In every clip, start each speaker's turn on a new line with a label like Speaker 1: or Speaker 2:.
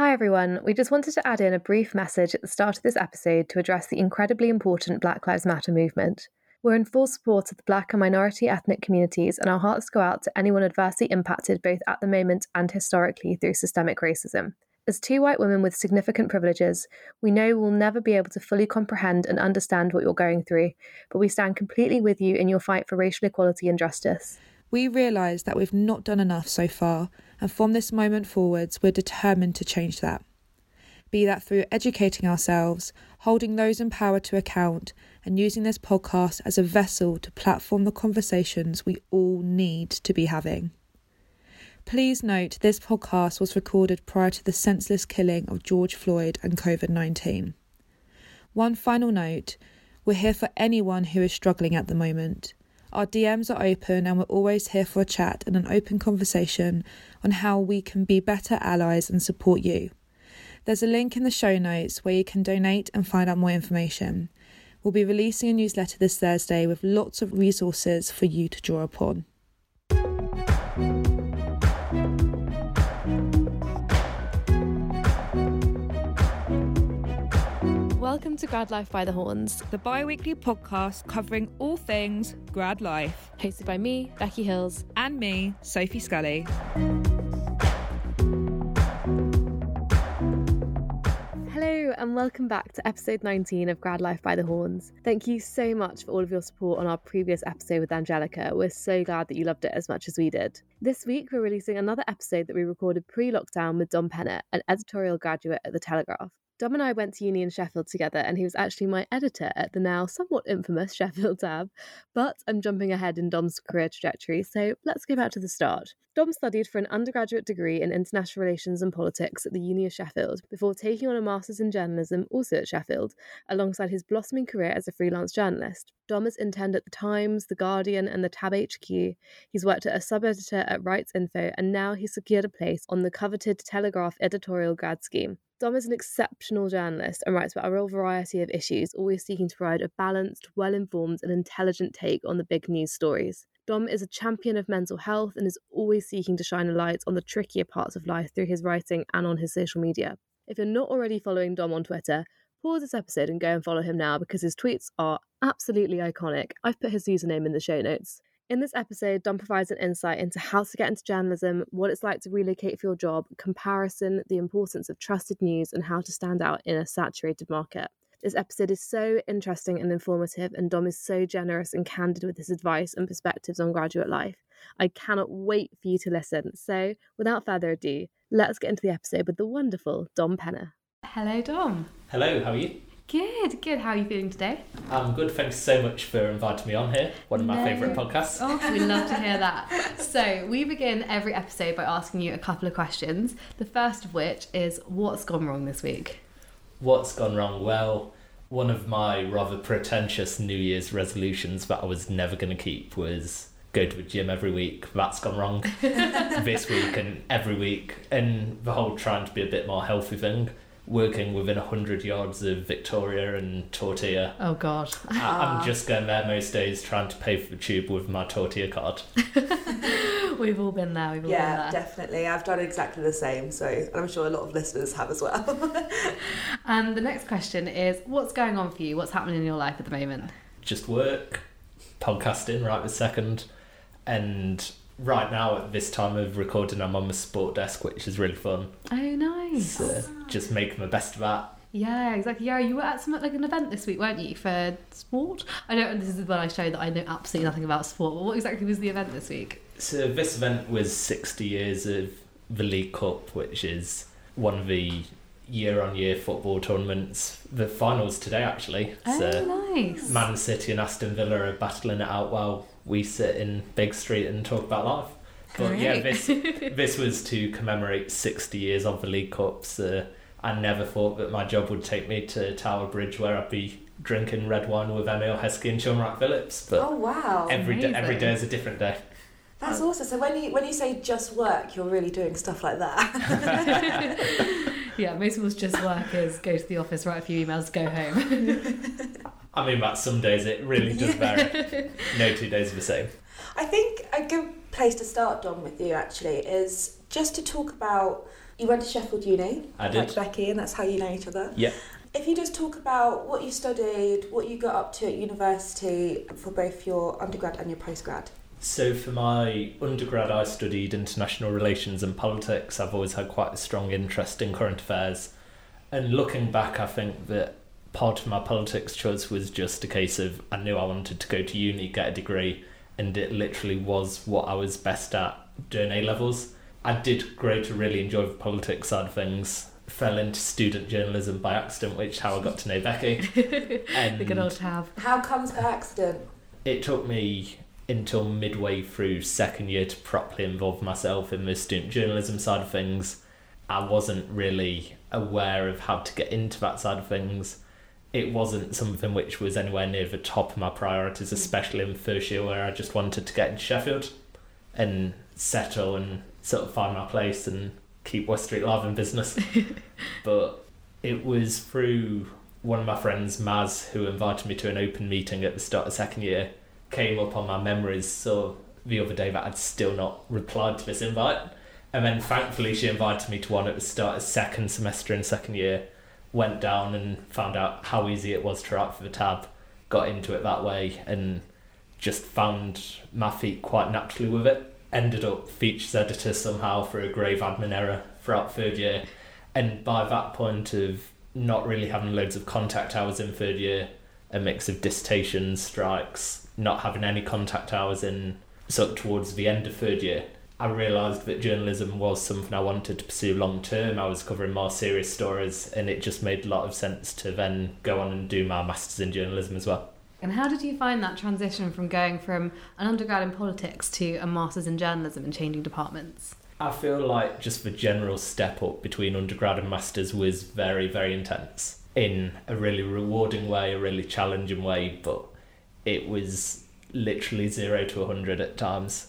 Speaker 1: Hi, everyone. We just wanted to add in a brief message at the start of this episode to address the incredibly important Black Lives Matter movement. We're in full support of the Black and minority ethnic communities, and our hearts go out to anyone adversely impacted both at the moment and historically through systemic racism. As two white women with significant privileges, we know we'll never be able to fully comprehend and understand what you're going through, but we stand completely with you in your fight for racial equality and justice.
Speaker 2: We realise that we've not done enough so far, and from this moment forwards, we're determined to change that. Be that through educating ourselves, holding those in power to account, and using this podcast as a vessel to platform the conversations we all need to be having. Please note this podcast was recorded prior to the senseless killing of George Floyd and COVID 19. One final note we're here for anyone who is struggling at the moment. Our DMs are open and we're always here for a chat and an open conversation on how we can be better allies and support you. There's a link in the show notes where you can donate and find out more information. We'll be releasing a newsletter this Thursday with lots of resources for you to draw upon.
Speaker 1: Welcome to Grad Life by the Horns,
Speaker 2: the bi weekly podcast covering all things grad life,
Speaker 1: hosted by me, Becky Hills,
Speaker 2: and me, Sophie Scully.
Speaker 1: Hello, and welcome back to episode 19 of Grad Life by the Horns. Thank you so much for all of your support on our previous episode with Angelica. We're so glad that you loved it as much as we did. This week, we're releasing another episode that we recorded pre lockdown with Dom Penna, an editorial graduate at The Telegraph. Dom and I went to uni in Sheffield together, and he was actually my editor at the now somewhat infamous Sheffield tab. But I'm jumping ahead in Dom's career trajectory, so let's go back to the start. Dom studied for an undergraduate degree in international relations and politics at the Uni of Sheffield before taking on a master's in journalism, also at Sheffield, alongside his blossoming career as a freelance journalist. Dom has interned at The Times, The Guardian, and the Tab HQ. He's worked as a sub editor at Rights Info, and now he's secured a place on the coveted Telegraph editorial grad scheme. Dom is an exceptional journalist and writes about a real variety of issues, always seeking to provide a balanced, well informed, and intelligent take on the big news stories. Dom is a champion of mental health and is always seeking to shine a light on the trickier parts of life through his writing and on his social media. If you're not already following Dom on Twitter, pause this episode and go and follow him now because his tweets are absolutely iconic. I've put his username in the show notes. In this episode, Dom provides an insight into how to get into journalism, what it's like to relocate for your job, comparison, the importance of trusted news, and how to stand out in a saturated market. This episode is so interesting and informative, and Dom is so generous and candid with his advice and perspectives on graduate life. I cannot wait for you to listen. So, without further ado, let's get into the episode with the wonderful Dom Penna.
Speaker 3: Hello, Dom.
Speaker 4: Hello, how are you?
Speaker 3: Good, good. How are you feeling today?
Speaker 4: I'm good. Thanks so much for inviting me on here. One of my
Speaker 3: No.
Speaker 4: favourite podcasts.
Speaker 3: Oh, we love to hear that. So, we begin every episode by asking you a couple of questions. The first of which is what's gone wrong this week?
Speaker 4: What's gone wrong? Well, one of my rather pretentious New Year's resolutions that I was never going to keep was go to the gym every week. That's gone wrong this week and every week. And the whole trying to be a bit more healthy thing, working within 100 yards of Victoria and Tortilla.
Speaker 3: Oh, God.
Speaker 4: I- I'm ah. just going there most days trying to pay for the tube with my Tortilla card.
Speaker 3: We've all been there. We've all
Speaker 5: Yeah,
Speaker 3: been there.
Speaker 5: definitely. I've done exactly the same, so I'm sure a lot of listeners have as well.
Speaker 3: And the next question is what's going on for you? What's happening in your life at the moment?
Speaker 4: just work, podcasting right this second, and right now at this time of recording, I'm on the sport desk, which is really fun.
Speaker 3: Oh, nice.
Speaker 4: So just making the best of that.
Speaker 3: Yeah, exactly. Yeah, you were at some like an event this week, weren't you, for sport? I don't. This is when I show that I know absolutely nothing about sport. But what exactly was the event this week?
Speaker 4: So this event was 60 years of the League Cup, which is one of the year-on-year football tournaments. The finals today, actually. Oh, so
Speaker 3: oh, nice.
Speaker 4: Man City and Aston Villa are battling it out while we sit in Big Street and talk about life. But yeah, this this was to commemorate 60 years of the League Cups. Uh, I never thought that my job would take me to Tower Bridge where I'd be drinking red wine with Emile Heskey and Shaun Wright Phillips. But
Speaker 5: oh wow,
Speaker 4: every day, every
Speaker 3: amazing.
Speaker 4: day is a different day.
Speaker 5: that's awesome. So when you when you say just work, you're really doing stuff like that.
Speaker 3: Yeah, most of us just work is go to the office, write a few emails, go home.
Speaker 4: I mean, that some days it really does vary. no two days are the same.
Speaker 5: I think a good place to start, Dom, with you actually is just to talk about you went to Sheffield Uni,
Speaker 4: I
Speaker 5: like
Speaker 4: did.
Speaker 5: Becky, and that's how you know each other.
Speaker 4: Yeah.
Speaker 5: If you just talk about what you studied, what you got up to at university for both your undergrad and your postgrad.
Speaker 4: So for my undergrad, I studied international relations and politics. I've always had quite a strong interest in current affairs, and looking back, I think that part of my politics choice was just a case of I knew I wanted to go to uni, get a degree, and it literally was what I was best at during A levels. I did grow to really enjoy the politics side of things. Fell into student journalism by accident, which is how I got to know Becky.
Speaker 1: the good old tab.
Speaker 5: How comes by accident?
Speaker 4: it took me until midway through second year to properly involve myself in the student journalism side of things. I wasn't really aware of how to get into that side of things. It wasn't something which was anywhere near the top of my priorities, especially in the first year where I just wanted to get in Sheffield and settle and sort of find my place and keep West Street Live in business. but it was through one of my friends, Maz, who invited me to an open meeting at the start of second year, came up on my memories so the other day that I'd still not replied to this invite. And then thankfully she invited me to one at the start of second semester in second year, went down and found out how easy it was to write for the tab, got into it that way and just found my feet quite naturally with it. Ended up features editor somehow for a grave admin error throughout third year. And by that point of not really having loads of contact hours in third year, a mix of dissertations, strikes, not having any contact hours in of towards the end of third year, I realised that journalism was something I wanted to pursue long term. I was covering more serious stories, and it just made a lot of sense to then go on and do my masters in journalism as well.
Speaker 1: And how did you find that transition from going from an undergrad in politics to a master's in journalism and changing departments?
Speaker 4: I feel like just the general step up between undergrad and masters was very, very intense in a really rewarding way, a really challenging way, but it was literally zero to 100 at times.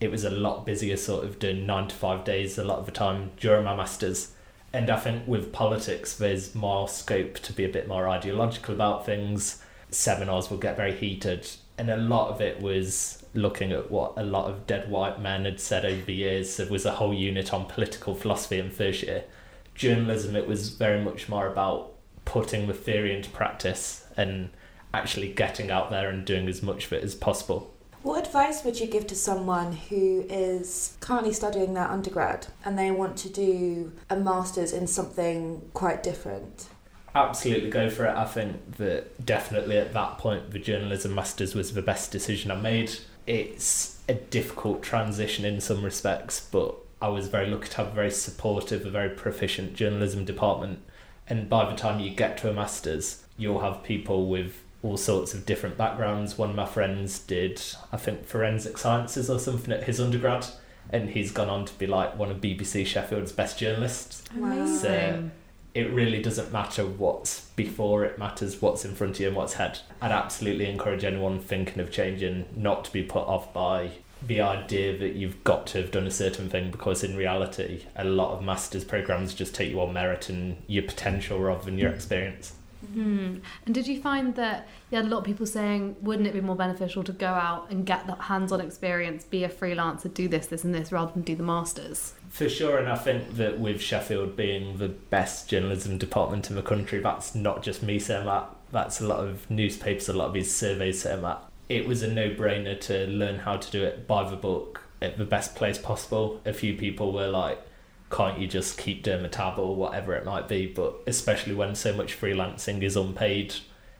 Speaker 4: It was a lot busier, sort of doing nine to five days a lot of the time during my masters. And I think with politics, there's more scope to be a bit more ideological about things. Seminars will get very heated, and a lot of it was looking at what a lot of dead white men had said over the years. There was a whole unit on political philosophy in first year. Journalism, it was very much more about putting the theory into practice and actually getting out there and doing as much of it as possible.
Speaker 5: What advice would you give to someone who is currently studying their undergrad and they want to do a master's in something quite different?
Speaker 4: Absolutely go for it. I think that definitely at that point, the journalism masters was the best decision I made. It's a difficult transition in some respects, but I was very lucky to have a very supportive, a very proficient journalism department. And by the time you get to a master's, you'll have people with all sorts of different backgrounds. One of my friends did, I think, forensic sciences or something at his undergrad, and he's gone on to be like one of BBC Sheffield's best journalists.
Speaker 5: Wow.
Speaker 4: So it really doesn't matter what's before, it matters what's in front of you and what's ahead. I'd absolutely encourage anyone thinking of changing not to be put off by the idea that you've got to have done a certain thing because in reality a lot of masters programs just take you on merit and your potential rather than your mm. experience.
Speaker 1: Hmm. And did you find that you had a lot of people saying, wouldn't it be more beneficial to go out and get that hands on experience, be a freelancer, do this, this, and this, rather than do the masters?
Speaker 4: For sure, and I think that with Sheffield being the best journalism department in the country, that's not just me saying that. That's a lot of newspapers, a lot of these surveys saying that. It was a no-brainer to learn how to do it by the book at the best place possible. A few people were like, "Can't you just keep doing the tab or whatever it might be?" But especially when so much freelancing is unpaid,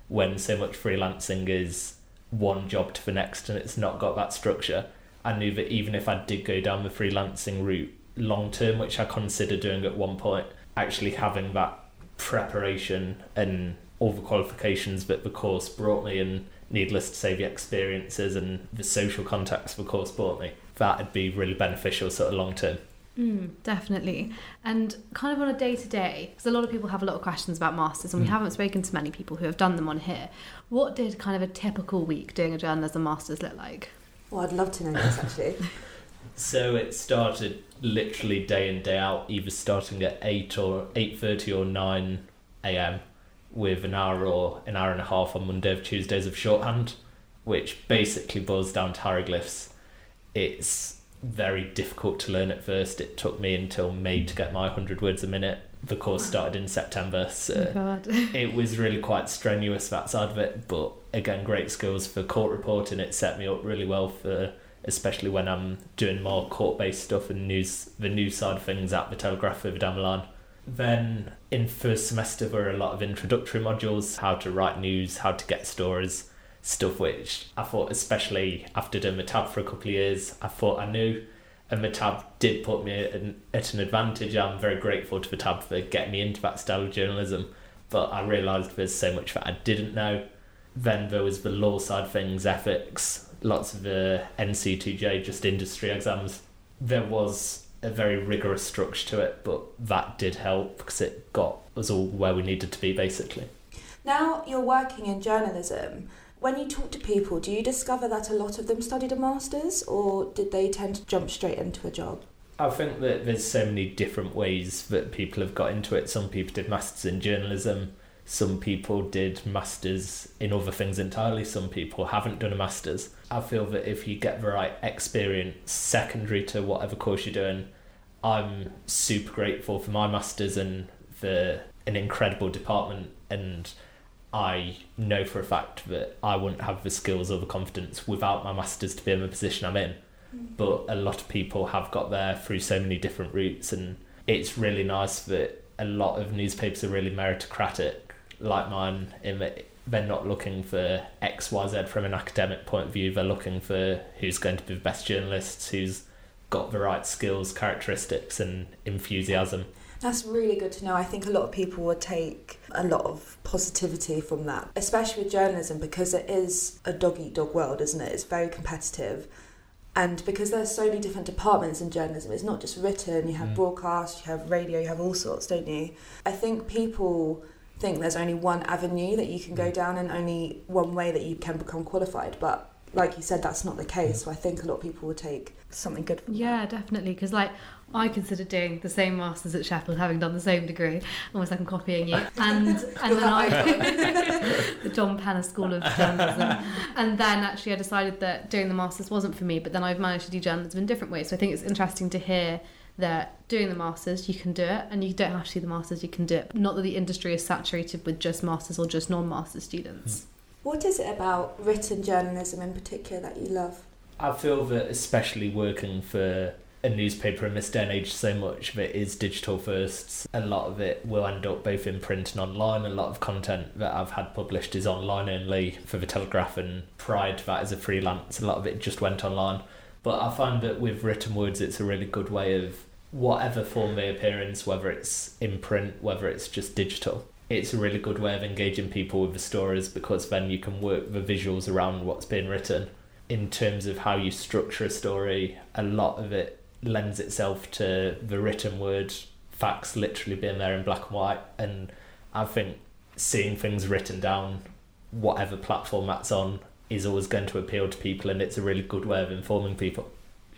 Speaker 4: when so much freelancing is one job to the next and it's not got that structure, I knew that even if I did go down the freelancing route long term, which I considered doing at one point, actually having that preparation and all the qualifications that the course brought me, and needless to say, the experiences and the social contacts the course brought me, that'd be really beneficial sort of long term.
Speaker 1: Mm, definitely. And kind of on a day to day, because a lot of people have a lot of questions about masters, and we
Speaker 4: Mm.
Speaker 1: haven't spoken to many people who have done them on here. What did kind of a typical week doing a journalism masters look like?
Speaker 5: Well, I'd love to know this actually.
Speaker 4: So it started literally day in day out, either starting at eight or eight thirty or nine a.m. with an hour or an hour and a half on Monday of Tuesdays of shorthand, which basically boils down to hieroglyphs. It's very difficult to learn at first. It took me until May to get my 100 words a minute. The course started in September, so
Speaker 1: Oh God.
Speaker 4: it was really quite strenuous that side of it. But again, great skills for court reporting. It set me up really well for, especially when I'm doing more court-based stuff and news, the news side of things at the Telegraph further down the line. Then in first semester there were a lot of introductory modules, how to write news, how to get stories, stuff which I thought, especially after doing the tab for a couple of years, I thought I knew. And the tab did put me at an, at an advantage. I'm very grateful to the tab for getting me into that style of journalism. But I realised there's so much that I didn't know. Then there was the law side things, ethics, lots of uh, the NCTJ, just industry exams. There was a very rigorous structure to it, but that did help because it got us all where we needed to be basically.
Speaker 5: Now you're working in journalism. When you talk to people, do you discover that a lot of them studied a master's or did they tend to jump straight into a job?
Speaker 4: I think that there's so many different ways that people have got into it. Some people did masters in journalism, some people did masters in other things entirely, some people haven't done a masters. I feel that if you get the right experience secondary to whatever course you're doing, I'm super grateful for my masters and for an incredible department and I know for a fact that I wouldn't have the skills or the confidence without my masters to be in the position I'm in. Hmm. But a lot of people have got there through so many different routes and it's really nice that a lot of newspapers are really meritocratic like mine in that they're not looking for xyz from an academic point of view. They're looking for who's going to be the best journalists who's got the right skills characteristics and enthusiasm
Speaker 5: That's really good to know. I think a lot of people would take a lot of positivity from that, especially with journalism because it is a dog eat dog world, isn't it? It's very competitive. And because there's so many different departments in journalism, it's not just written, you have
Speaker 4: Mm.
Speaker 5: broadcast, you have radio, you have all sorts, don't you? I think people think there's only one avenue that you can go
Speaker 4: Mm.
Speaker 5: down and only one way that you can become qualified. But like you said, that's not the case. So I think a lot of people would take something good from
Speaker 1: Yeah, definitely. Because like I considered doing the same masters at Sheffield, having done the same degree, almost like I'm copying you. And and then I the Dom Penna School of Journalism, and then actually I decided that doing the masters wasn't for me. But then I've managed to do journalism in different ways. So I think it's interesting to hear that doing the masters you can do it, and you don't have to do the masters, you can do it. Not that the industry is saturated with just masters or just non-master students. Hmm.
Speaker 5: What is it about written journalism in particular that you love?
Speaker 4: I feel that especially working for a newspaper in this day and age, so much of it is digital first. A lot of it will end up both in print and online. A lot of content that I've had published is online only for the Telegraph, and to that, as a freelance, a lot of it just went online. But I find that with written words, it's a really good way of whatever form they appear in, whether it's in print, whether it's just digital. It's a really good way of engaging people with the stories because then you can work the visuals around what's been written in terms of how you structure a story, a lot of it lends itself to the written word, facts literally being there in black and white. And I think seeing things written down, whatever platform that's on, is always going to appeal to people, and it's a really good way of informing people.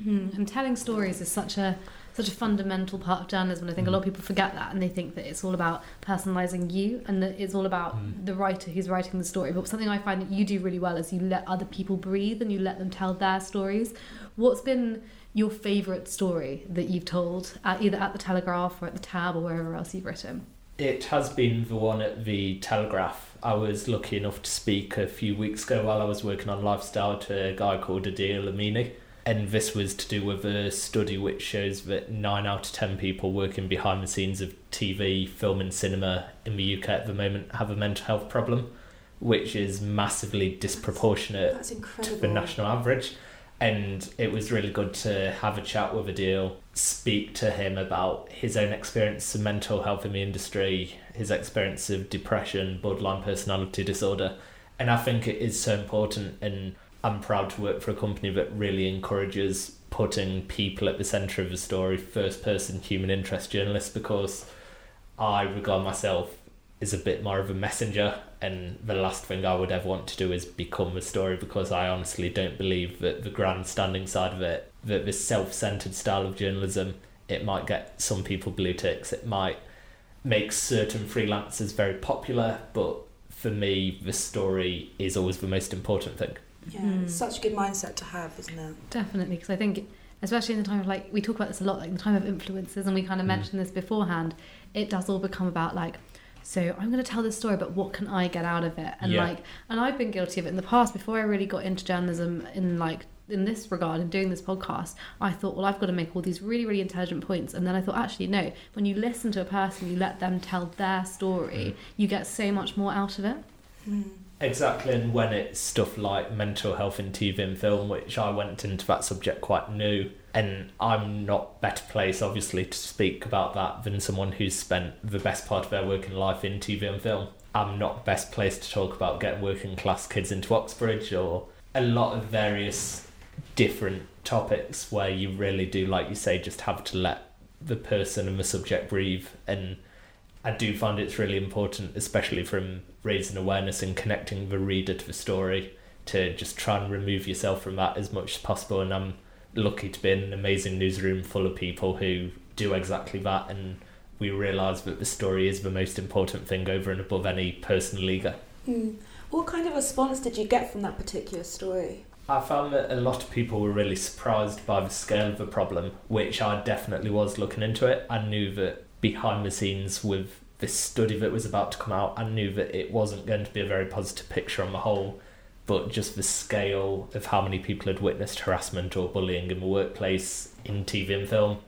Speaker 1: Mm, and telling stories is such a such a fundamental part of journalism. And I think a lot of people forget that, and they think that it's all about personalising you, and that it's all about
Speaker 4: Mm.
Speaker 1: the writer who's writing the story. But something I find that you do really well is you let other people breathe and you let them tell their stories. What's been your favourite story that you've told, at, either at the Telegraph or at the Tab or wherever else you've written?
Speaker 4: It has been the one at the Telegraph. I was lucky enough to speak a few weeks ago while I was working on lifestyle to a guy called Adil Amini. And this was to do with a study which shows that 9 out of 10 people working behind the scenes of TV, film, and cinema in the UK at the moment have a mental health problem, which is massively disproportionate
Speaker 5: That's
Speaker 4: to the national average. And it was really good to have a chat with Adil, speak to him about his own experience of mental health in the industry, his experience of depression, borderline personality disorder. And I think it is so important, and I'm proud to work for a company that really encourages putting people at the centre of the story, first person human interest journalists, because I regard myself as a bit more of a messenger and the last thing I would ever want to do is become a story because I honestly don't believe that the grandstanding side of it, that this self-centered style of journalism, it might get some people blue ticks, it might make certain freelancers very popular, but for me the story is always the most important thing.
Speaker 5: Yeah,
Speaker 1: Mm.
Speaker 5: it's such a good mindset to have, isn't it?
Speaker 1: Definitely, because I think especially in the time of like we talk about this a lot, like the time of influences, and we kind of
Speaker 4: Mm.
Speaker 1: mentioned this beforehand. It does all become about like. So I'm going to tell this story, but what can I get out of it? And
Speaker 4: Yeah.
Speaker 1: like, and I've been guilty of it in the past. Before I really got into journalism, in like in this regard, and doing this podcast, I thought, well, I've got to make all these really, really intelligent points. And then I thought, actually, no. When you listen to a person, you let them tell their story, you get so much more out of it.
Speaker 5: Hmm.
Speaker 4: Exactly, and when it's stuff like mental health in TV and film, which I went into that subject quite new, and I'm not better placed, obviously, to speak about that than someone who's spent the best part of their working life in TV and film. I'm not best placed to talk about getting working class kids into Oxbridge or a lot of various different topics where you really do, like you say, just have to let the person and the subject breathe and I do find it's really important, especially from raising awareness and connecting the reader to the story, to just try and remove yourself from that as much as possible. And I'm lucky to be in an amazing newsroom full of people who do exactly that. And we realise that the story is the most important thing over and above any personal ego.
Speaker 5: Hmm. What kind of response did you get from that particular story?
Speaker 4: I found that a lot of people were really surprised by the scale of the problem, which I definitely was looking into it. I knew that behind the scenes with this study that was about to come out, I knew that it wasn't going to be a very positive picture on the whole, but just the scale of how many people had witnessed harassment or bullying in the workplace in TV and film,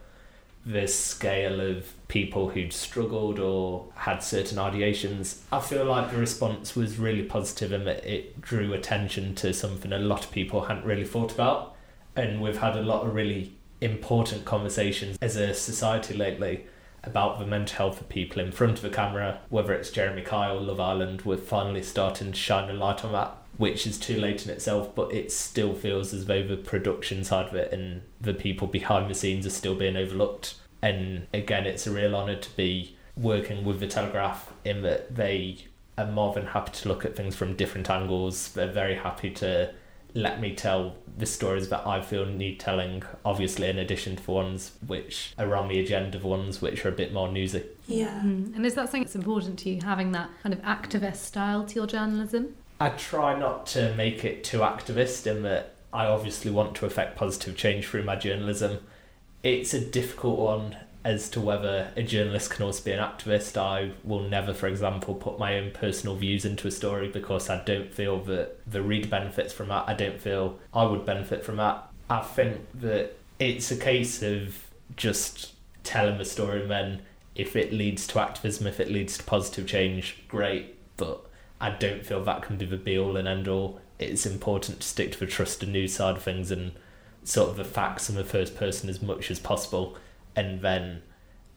Speaker 4: the scale of people who'd struggled or had certain ideations, I feel like the response was really positive and that it drew attention to something a lot of people hadn't really thought about. And we've had a lot of really important conversations as a society lately about the mental health of people in front of the camera, whether it's Jeremy Kyle, Love Island, we're finally starting to shine a light on that, which is too late in itself, but it still feels as though the production side of it and the people behind the scenes are still being overlooked. And again, it's a real honour to be working with the Telegraph in that they are more than happy to look at things from different angles. They're very happy to let me tell the stories that I feel need telling, obviously, in addition to the ones which are on the agenda, the ones which are a bit more newsy.
Speaker 5: Yeah.
Speaker 1: Mm. And is that something that's important to you, having that kind of activist style to your journalism?
Speaker 4: I try not to make it too activist in that I obviously want to affect positive change through my journalism. It's a difficult one as to whether a journalist can also be an activist. I will never, for example, put my own personal views into a story because I don't feel that the reader benefits from that. I don't feel I would benefit from that. I think that it's a case of just telling the story and then if it leads to activism, if it leads to positive change, great. But I don't feel that can be the be all and end all. It's important to stick to the trust and news side of things and sort of the facts in the first person as much as possible and then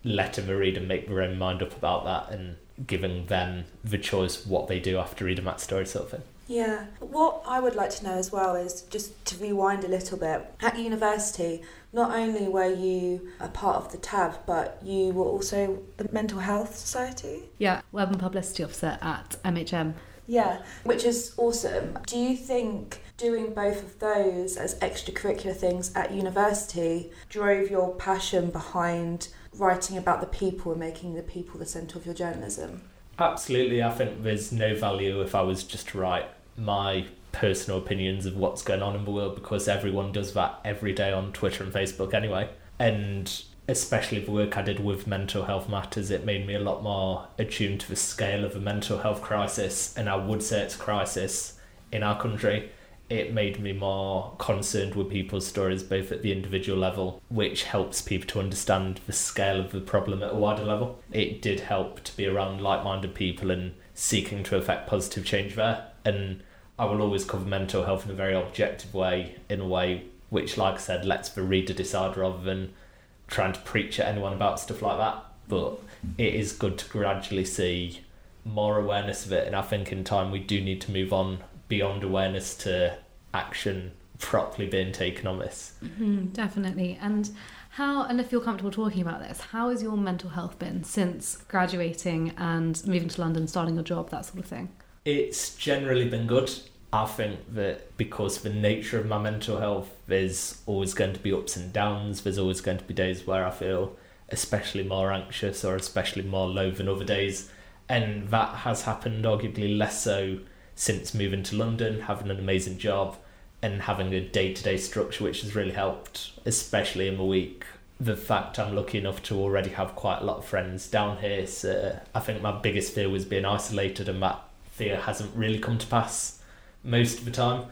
Speaker 4: letting the reader make their own mind up about that and giving them the choice what they do after reading that story sort of thing.
Speaker 5: Yeah. What I would like to know as well is just to rewind a little bit. At university, not only were you a part of the TAB, but you were also the Mental Health Society?
Speaker 1: Yeah, Web and Publicity Officer at MHM.
Speaker 5: Yeah, which is awesome. Do you think doing both of those as extracurricular things at university drove your passion behind writing about the people and making the people the centre of your journalism?
Speaker 4: Absolutely, I think there's no value if I was just to write my personal opinions of what's going on in the world because everyone does that every day on Twitter and Facebook anyway. And especially the work I did with mental health matters, it made me a lot more attuned to the scale of the mental health crisis. And I would say it's a crisis in our country. It made me more concerned with people's stories, both at the individual level, which helps people to understand the scale of the problem at a wider level. It did help to be around like minded people and seeking to affect positive change there. And I will always cover mental health in a very objective way, in a way which, like I said, lets the reader decide rather than trying to preach at anyone about stuff like that. But it is good to gradually see more awareness of it. And I think in time we do need to move on beyond awareness to action properly being taken on this.
Speaker 1: Mm, definitely. And how, and if you're comfortable talking about this, how has your mental health been since graduating and moving to London, starting your job, that sort of thing?
Speaker 4: It's generally been good. I think that because the nature of my mental health, there's always going to be ups and downs. There's always going to be days where I feel especially more anxious or especially more low than other days. And that has happened arguably less so since moving to London, having an amazing job, and having a day to day structure, which has really helped, especially in the week. The fact I'm lucky enough to already have quite a lot of friends down here, so I think my biggest fear was being isolated, and that fear hasn't really come to pass most of the time.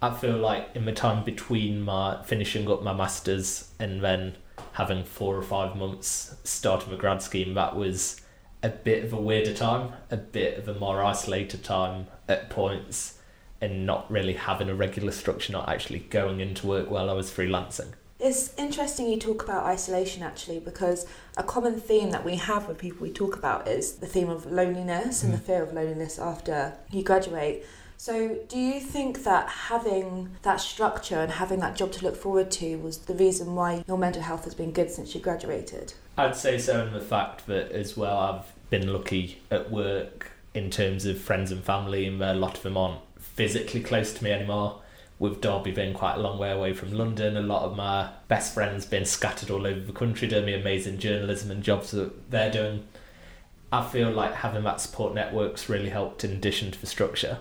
Speaker 4: I feel like in the time between my finishing up my masters and then having four or five months start of a grad scheme, that was a bit of a weirder time, a bit of a more isolated time at points, and not really having a regular structure, not actually going into work while I was freelancing.
Speaker 5: It's interesting you talk about isolation actually because a common theme that we have with people we talk about is the theme of loneliness and the mm. fear of loneliness after you graduate. So, do you think that having that structure and having that job to look forward to was the reason why your mental health has been good since you graduated?
Speaker 4: I'd say so, and the fact that as well, I've been lucky at work in terms of friends and family, and a lot of them aren't physically close to me anymore. With Derby being quite a long way away from London, a lot of my best friends being scattered all over the country doing the amazing journalism and jobs that they're doing. I feel like having that support network's really helped in addition to the structure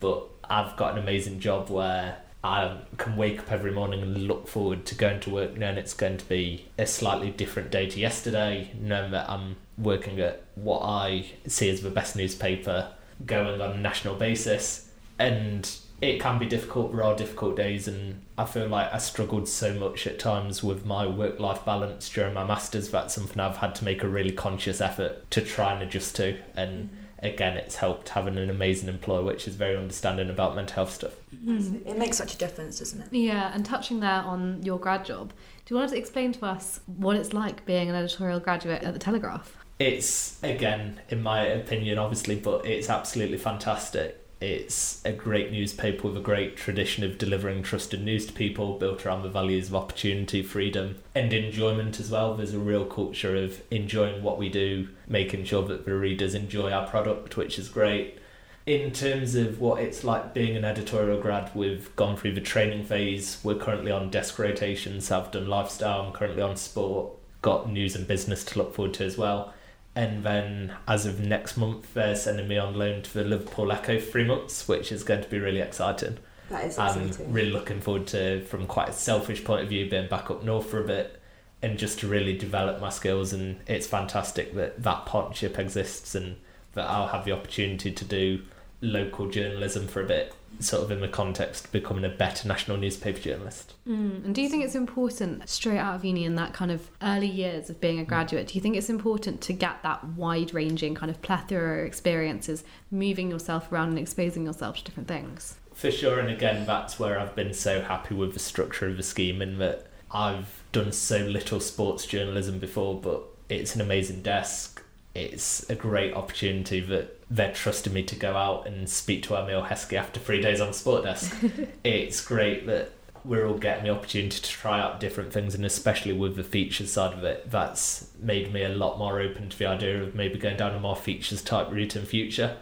Speaker 4: but I've got an amazing job where I can wake up every morning and look forward to going to work knowing it's going to be a slightly different day to yesterday, knowing that I'm working at what I see as the best newspaper going on a national basis. And it can be difficult, there are difficult days, and I feel like I struggled so much at times with my work life balance during my masters. That's something I've had to make a really conscious effort to try and adjust to. And mm. Again, it's helped having an amazing employer which is very understanding about mental health stuff.
Speaker 5: Mm. It makes such a difference, doesn't it?
Speaker 1: Yeah, and touching there on your grad job, do you want to explain to us what it's like being an editorial graduate at the Telegraph?
Speaker 4: It's, again, in my opinion, obviously, but it's absolutely fantastic. It's a great newspaper with a great tradition of delivering trusted news to people, built around the values of opportunity, freedom, and enjoyment as well. There's a real culture of enjoying what we do, making sure that the readers enjoy our product, which is great. In terms of what it's like being an editorial grad, we've gone through the training phase. We're currently on desk rotations. I've done lifestyle, I'm currently on sport, got news and business to look forward to as well and then as of next month they're sending me on loan to the Liverpool Echo for three months, which is going to be really exciting.
Speaker 5: That is
Speaker 4: exciting. I'm really looking forward to, from quite a selfish point of view, being back up north for a bit and just to really develop my skills. And it's fantastic that that partnership exists and that I'll have the opportunity to do local journalism for a bit sort of in the context of becoming a better national newspaper journalist.
Speaker 1: Mm. And do you think it's important straight out of uni in that kind of early years of being a graduate? Do you think it's important to get that wide ranging kind of plethora of experiences, moving yourself around and exposing yourself to different things?
Speaker 4: For sure, and again, that's where I've been so happy with the structure of the scheme in that I've done so little sports journalism before, but it's an amazing desk. It's a great opportunity that they're trusting me to go out and speak to Emile Heskey after three days on Sport Desk. it's great that we're all getting the opportunity to try out different things, and especially with the features side of it, that's made me a lot more open to the idea of maybe going down a more features type route in future.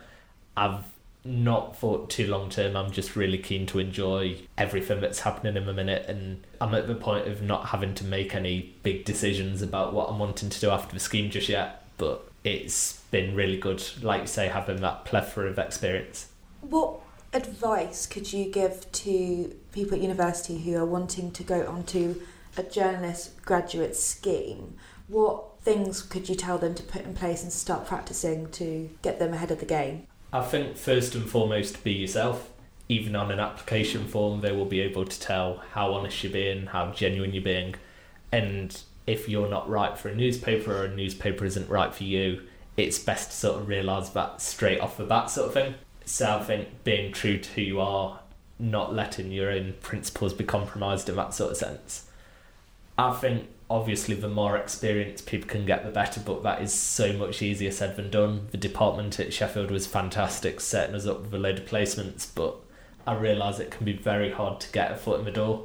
Speaker 4: I've not thought too long term. I'm just really keen to enjoy everything that's happening in the minute, and I'm at the point of not having to make any big decisions about what I'm wanting to do after the scheme just yet. But it's been really good, like you say, having that plethora of experience.
Speaker 5: What advice could you give to people at university who are wanting to go onto a journalist graduate scheme? What things could you tell them to put in place and start practicing to get them ahead of the game?
Speaker 4: I think first and foremost, be yourself. Even on an application form, they will be able to tell how honest you're being, how genuine you're being, and if you're not right for a newspaper or a newspaper isn't right for you, it's best to sort of realise that straight off the bat, sort of thing. So I think being true to who you are, not letting your own principles be compromised in that sort of sense. I think obviously the more experience people can get, the better, but that is so much easier said than done. The department at Sheffield was fantastic, setting us up with a load of placements, but I realise it can be very hard to get a foot in the door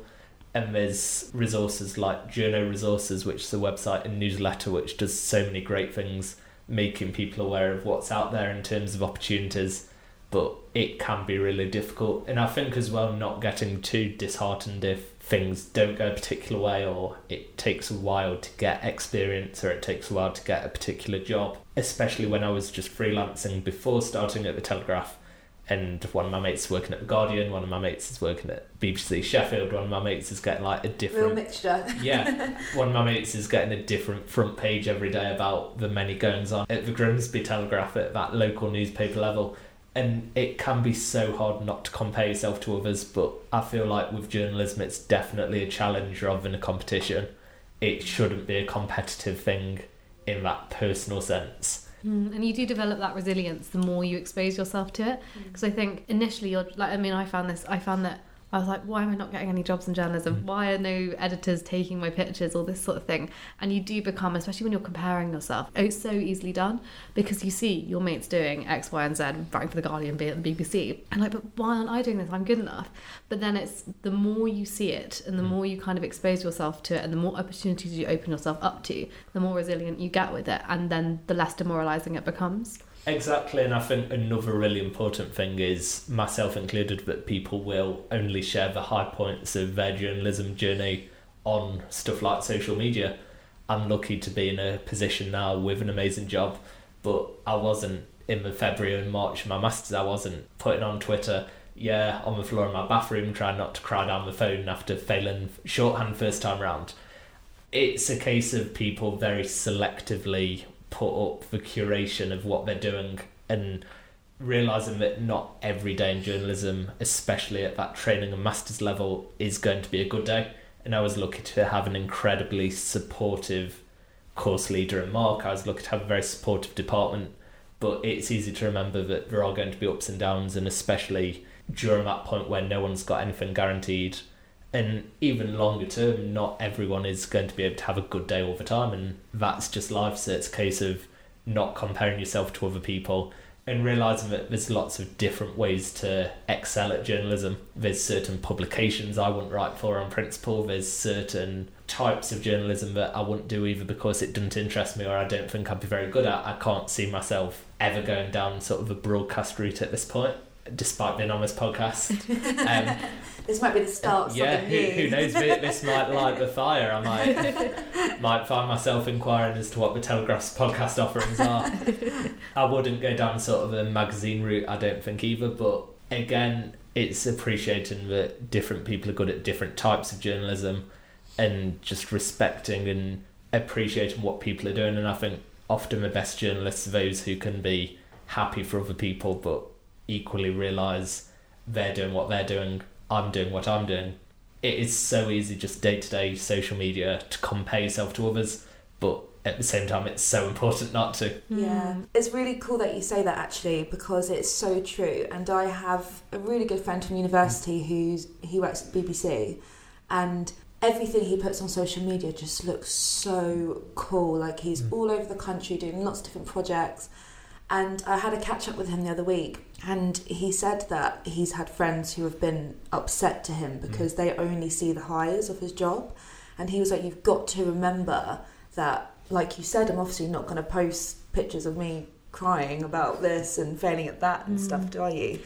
Speaker 4: and there's resources like Journo Resources, which is a website and newsletter which does so many great things, making people aware of what's out there in terms of opportunities. But it can be really difficult, and I think as well not getting too disheartened if things don't go a particular way or it takes a while to get experience or it takes a while to get a particular job. Especially when I was just freelancing before starting at the Telegraph, and one of my mates is working at the Guardian, one of my mates is working at BBC Sheffield, one of my mates is getting like a different Real
Speaker 5: mixture.
Speaker 4: yeah, one of my mates is getting a different front page every day about the many goings on at the Grimsby Telegraph at that local newspaper level. And it can be so hard not to compare yourself to others, but I feel like with journalism, it's definitely a challenge rather than a competition. It shouldn't be a competitive thing in that personal sense.
Speaker 1: Mm, and you do develop that resilience the more you expose yourself to it. Because I think initially you're like, I mean, I found this, I found that I was like, why am I not getting any jobs in journalism?
Speaker 4: Mm.
Speaker 1: Why are no editors taking my pictures? All this sort of thing. And you do become, especially when you're comparing yourself, oh, it's so easily done because you see your mates doing X, Y, and Z, writing for The Guardian, be the BBC. And like, but why aren't I doing this? I'm good enough. But then it's the more you see it and the
Speaker 4: Mm.
Speaker 1: more you kind of expose yourself to it and the more opportunities you open yourself up to, the more resilient you get with it. And then the less demoralizing it becomes.
Speaker 4: Exactly, and I think another really important thing is, myself included, that people will only share the high points of their journalism journey on stuff like social media. I'm lucky to be in a position now with an amazing job, but I wasn't in the February and March of my masters. I wasn't putting on Twitter, yeah, on the floor in my bathroom, trying not to cry down the phone after failing shorthand first time round. It's a case of people very selectively put up the curation of what they're doing and realizing that not every day in journalism, especially at that training and masters level, is going to be a good day. And I was lucky to have an incredibly supportive course leader and Mark. I was lucky to have a very supportive department. But it's easy to remember that there are going to be ups and downs, and especially during that point where no one's got anything guaranteed. And even longer term, not everyone is going to be able to have a good day all the time, and that's just life. So it's a case of not comparing yourself to other people and realizing that there's lots of different ways to excel at journalism. There's certain publications I wouldn't write for on principle. There's certain types of journalism that I wouldn't do either because it doesn't interest me or I don't think I'd be very good at. I can't see myself ever going down sort of a broadcast route at this point, despite being on this podcast. Um,
Speaker 5: This might be the start of
Speaker 4: yeah, who, who knows? This this might light the fire. I might might find myself inquiring as to what the Telegraph's podcast offerings are. I wouldn't go down sort of a magazine route. I don't think either. But again, it's appreciating that different people are good at different types of journalism, and just respecting and appreciating what people are doing. And I think often the best journalists are those who can be happy for other people, but equally realise they're doing what they're doing I'm doing what I'm doing. It is so easy just day to day social media to compare yourself to others, but at the same time, it's so important not to.
Speaker 5: Yeah, it's really cool that you say that actually because it's so true. And I have a really good friend from university who's he works at BBC, and everything he puts on social media just looks so cool. Like he's
Speaker 4: Mm.
Speaker 5: all over the country doing lots of different projects. And I had a catch up with him the other week, and he said that he's had friends who have been upset to him because they only see the highs of his job. And he was like, You've got to remember that, like you said, I'm obviously not going to post pictures of me crying about this and failing at that and
Speaker 1: Mm.
Speaker 5: stuff, do you?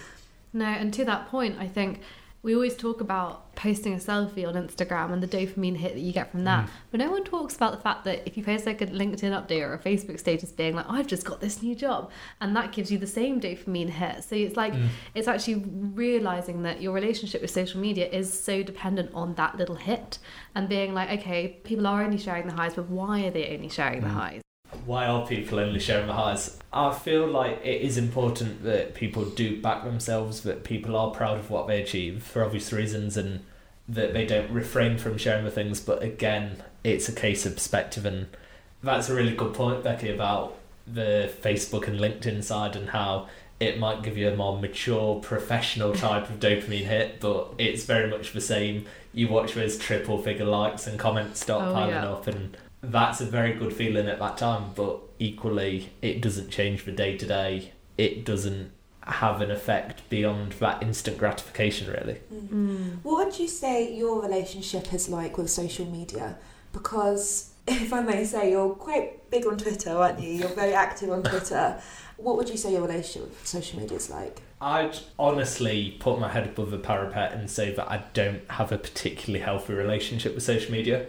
Speaker 1: No, and to that point, I think we always talk about posting a selfie on Instagram and the dopamine hit that you get from that.
Speaker 4: Mm.
Speaker 1: But no one talks about the fact that if you post like a LinkedIn update or a Facebook status being like, I've just got this new job, and that gives you the same dopamine hit. So it's like,
Speaker 4: Mm.
Speaker 1: it's actually realizing that your relationship with social media is so dependent on that little hit and being like, okay, people are only sharing the highs, but why are they only sharing the
Speaker 4: Mm.
Speaker 1: highs?
Speaker 4: Why are people only sharing the highs? I feel like it is important that people do back themselves, that people are proud of what they achieve for obvious reasons, and that they don't refrain from sharing the things. But again, it's a case of perspective, and that's a really good point, Becky, about the Facebook and LinkedIn side and how it might give you a more mature, professional type of dopamine hit, but it's very much the same. You watch those triple figure likes and comments start
Speaker 1: Oh,
Speaker 4: piling
Speaker 1: yeah.
Speaker 4: up, and that's a very good feeling at that time, but equally, it doesn't change the day to day. It doesn't have an effect beyond that instant gratification, really.
Speaker 1: Mm.
Speaker 5: What would you say your relationship is like with social media? Because, if I may say, you're quite big on Twitter, aren't you? You're very active on Twitter. What would you say your relationship with social media is like?
Speaker 4: I'd honestly put my head above the parapet and say that I don't have a particularly healthy relationship with social media.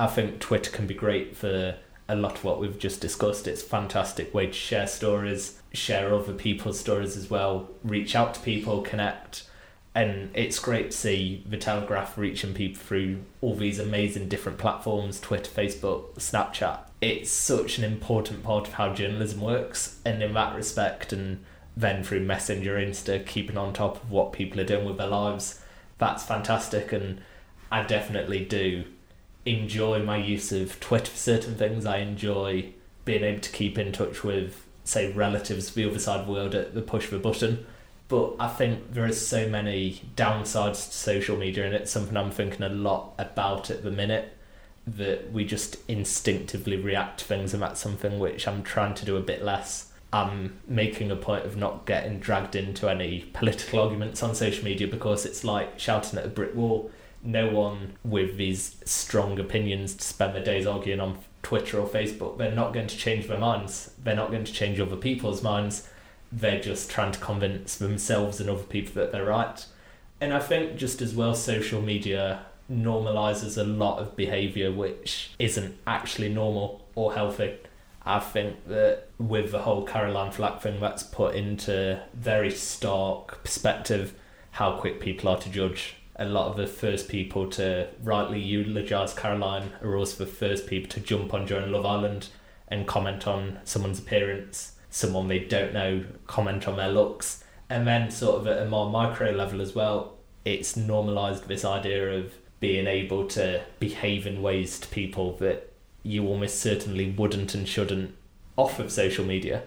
Speaker 4: I think Twitter can be great for a lot of what we've just discussed. It's a fantastic way to share stories, share other people's stories as well, reach out to people, connect. And it's great to see the Telegraph reaching people through all these amazing different platforms Twitter, Facebook, Snapchat. It's such an important part of how journalism works. And in that respect, and then through Messenger, Insta, keeping on top of what people are doing with their lives, that's fantastic. And I definitely do enjoy my use of Twitter for certain things. I enjoy being able to keep in touch with, say, relatives the other side of the world at the push of a button. But I think there are so many downsides to social media, and it's something I'm thinking a lot about at the minute. That we just instinctively react to things, and that's something which I'm trying to do a bit less. I'm making a point of not getting dragged into any political arguments on social media because it's like shouting at a brick wall no one with these strong opinions to spend their days arguing on Twitter or Facebook. They're not going to change their minds. They're not going to change other people's minds. They're just trying to convince themselves and other people that they're right. And I think just as well, social media normalizes a lot of behavior which isn't actually normal or healthy. I think that with the whole Caroline Flack thing, that's put into very stark perspective how quick people are to judge a lot of the first people to rightly eulogise Caroline are also the first people to jump on during Love Island and comment on someone's appearance, someone they don't know, comment on their looks. And then, sort of at a more micro level as well, it's normalised this idea of being able to behave in ways to people that you almost certainly wouldn't and shouldn't off of social media.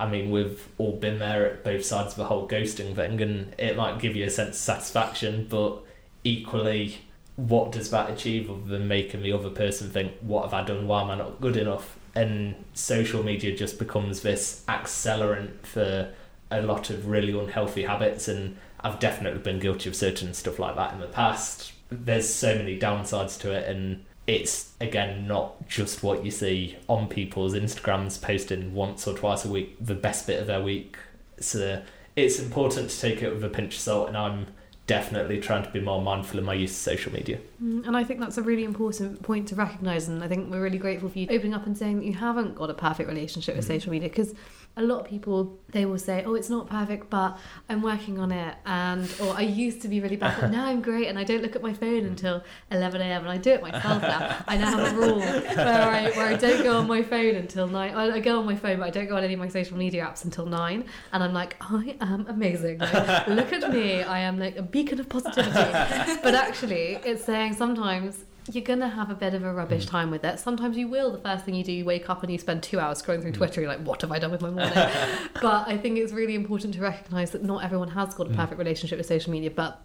Speaker 4: I mean, we've all been there at both sides of the whole ghosting thing, and it might give you a sense of satisfaction, but equally, what does that achieve other than making the other person think, what have I done? Why am I not good enough? And social media just becomes this accelerant for a lot of really unhealthy habits, and I've definitely been guilty of certain stuff like that in the past. There's so many downsides to it, and it's again not just what you see on people's Instagrams posting once or twice a week, the best bit of their week. So it's important to take it with a pinch of salt, and I'm definitely trying to be more mindful of my use of social media.
Speaker 1: Mm, and I think that's a really important point to recognise, and I think we're really grateful for you opening up and saying that you haven't got a perfect relationship with mm-hmm. social media because a lot of people they will say oh it's not perfect but i'm working on it and or i used to be really bad but now i'm great and i don't look at my phone mm. until 11 a.m and i do it myself now. I now have a rule where I, where I don't go on my phone until 9 i go on my phone but i don't go on any of my social media apps until 9 and i'm like i am amazing. Like, look at me. I am like a beacon of positivity. But actually it's saying sometimes you're gonna have a bit of a rubbish mm. time with it. Sometimes you will. The first thing you do, you wake up and you spend two hours scrolling through mm. Twitter. You're like, what have I done with my morning? but I think it's really important to recognise that not everyone has got a mm. perfect relationship with social media. But